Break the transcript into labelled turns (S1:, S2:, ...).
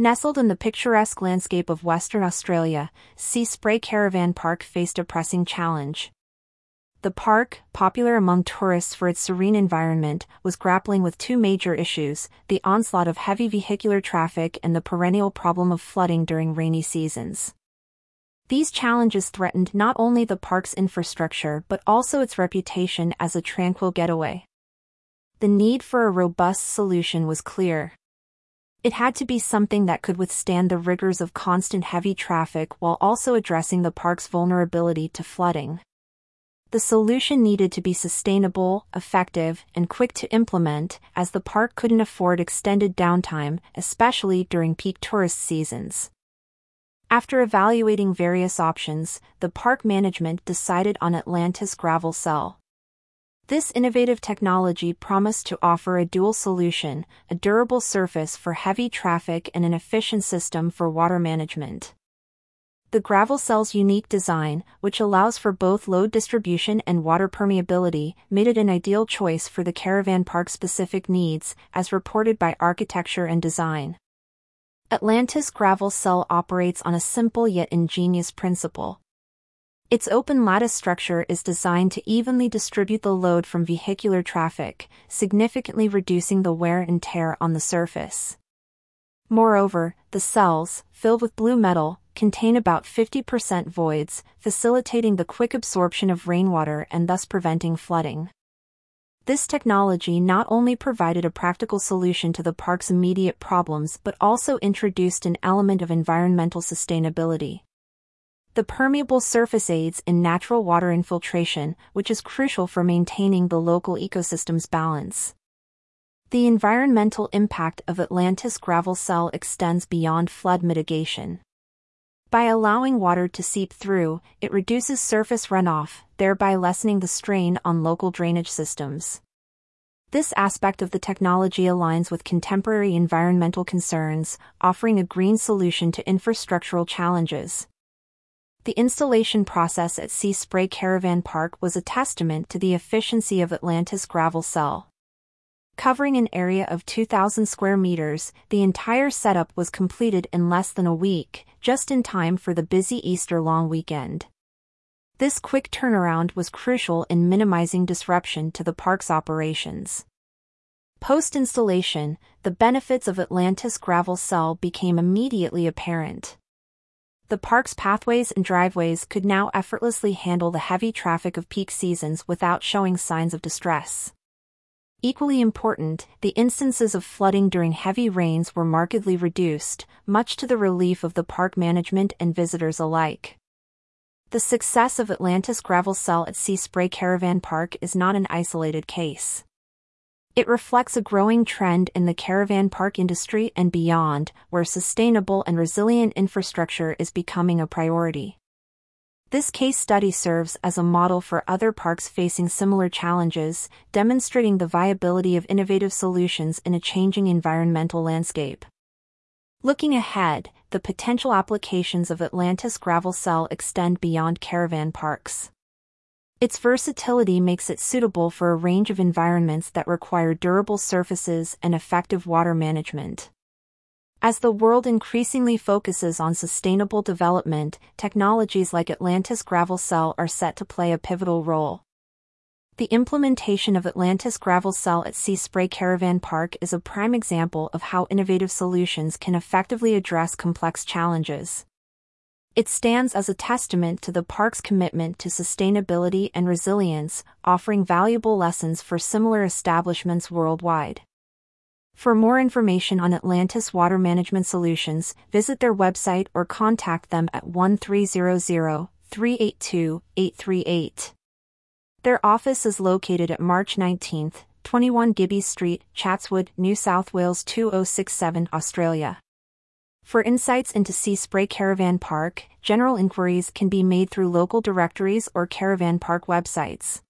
S1: Nestled in the picturesque landscape of Western Australia, Sea Spray Caravan Park faced a pressing challenge. The park, popular among tourists for its serene environment, was grappling with two major issues the onslaught of heavy vehicular traffic and the perennial problem of flooding during rainy seasons. These challenges threatened not only the park's infrastructure but also its reputation as a tranquil getaway. The need for a robust solution was clear. It had to be something that could withstand the rigors of constant heavy traffic while also addressing the park's vulnerability to flooding. The solution needed to be sustainable, effective, and quick to implement, as the park couldn't afford extended downtime, especially during peak tourist seasons. After evaluating various options, the park management decided on Atlantis Gravel Cell. This innovative technology promised to offer a dual solution, a durable surface for heavy traffic and an efficient system for water management. The gravel cell's unique design, which allows for both load distribution and water permeability, made it an ideal choice for the caravan park's specific needs, as reported by Architecture and Design. Atlantis Gravel Cell operates on a simple yet ingenious principle. Its open lattice structure is designed to evenly distribute the load from vehicular traffic, significantly reducing the wear and tear on the surface. Moreover, the cells, filled with blue metal, contain about 50% voids, facilitating the quick absorption of rainwater and thus preventing flooding. This technology not only provided a practical solution to the park's immediate problems but also introduced an element of environmental sustainability. The permeable surface aids in natural water infiltration, which is crucial for maintaining the local ecosystem's balance. The environmental impact of Atlantis Gravel Cell extends beyond flood mitigation. By allowing water to seep through, it reduces surface runoff, thereby lessening the strain on local drainage systems. This aspect of the technology aligns with contemporary environmental concerns, offering a green solution to infrastructural challenges. The installation process at Sea Spray Caravan Park was a testament to the efficiency of Atlantis Gravel Cell. Covering an area of 2,000 square meters, the entire setup was completed in less than a week, just in time for the busy Easter long weekend. This quick turnaround was crucial in minimizing disruption to the park's operations. Post-installation, the benefits of Atlantis Gravel Cell became immediately apparent. The park's pathways and driveways could now effortlessly handle the heavy traffic of peak seasons without showing signs of distress. Equally important, the instances of flooding during heavy rains were markedly reduced, much to the relief of the park management and visitors alike. The success of Atlantis Gravel Cell at Sea Spray Caravan Park is not an isolated case. It reflects a growing trend in the caravan park industry and beyond, where sustainable and resilient infrastructure is becoming a priority. This case study serves as a model for other parks facing similar challenges, demonstrating the viability of innovative solutions in a changing environmental landscape. Looking ahead, the potential applications of Atlantis Gravel Cell extend beyond caravan parks. Its versatility makes it suitable for a range of environments that require durable surfaces and effective water management. As the world increasingly focuses on sustainable development, technologies like Atlantis Gravel Cell are set to play a pivotal role. The implementation of Atlantis Gravel Cell at Sea Spray Caravan Park is a prime example of how innovative solutions can effectively address complex challenges. It stands as a testament to the park's commitment to sustainability and resilience, offering valuable lessons for similar establishments worldwide. For more information on Atlantis Water Management Solutions, visit their website or contact them at 1300-382-838. Their office is located at March 19, 21 Gibby Street, Chatswood, New South Wales 2067, Australia. For insights into Sea Spray Caravan Park, general inquiries can be made through local directories or caravan park websites.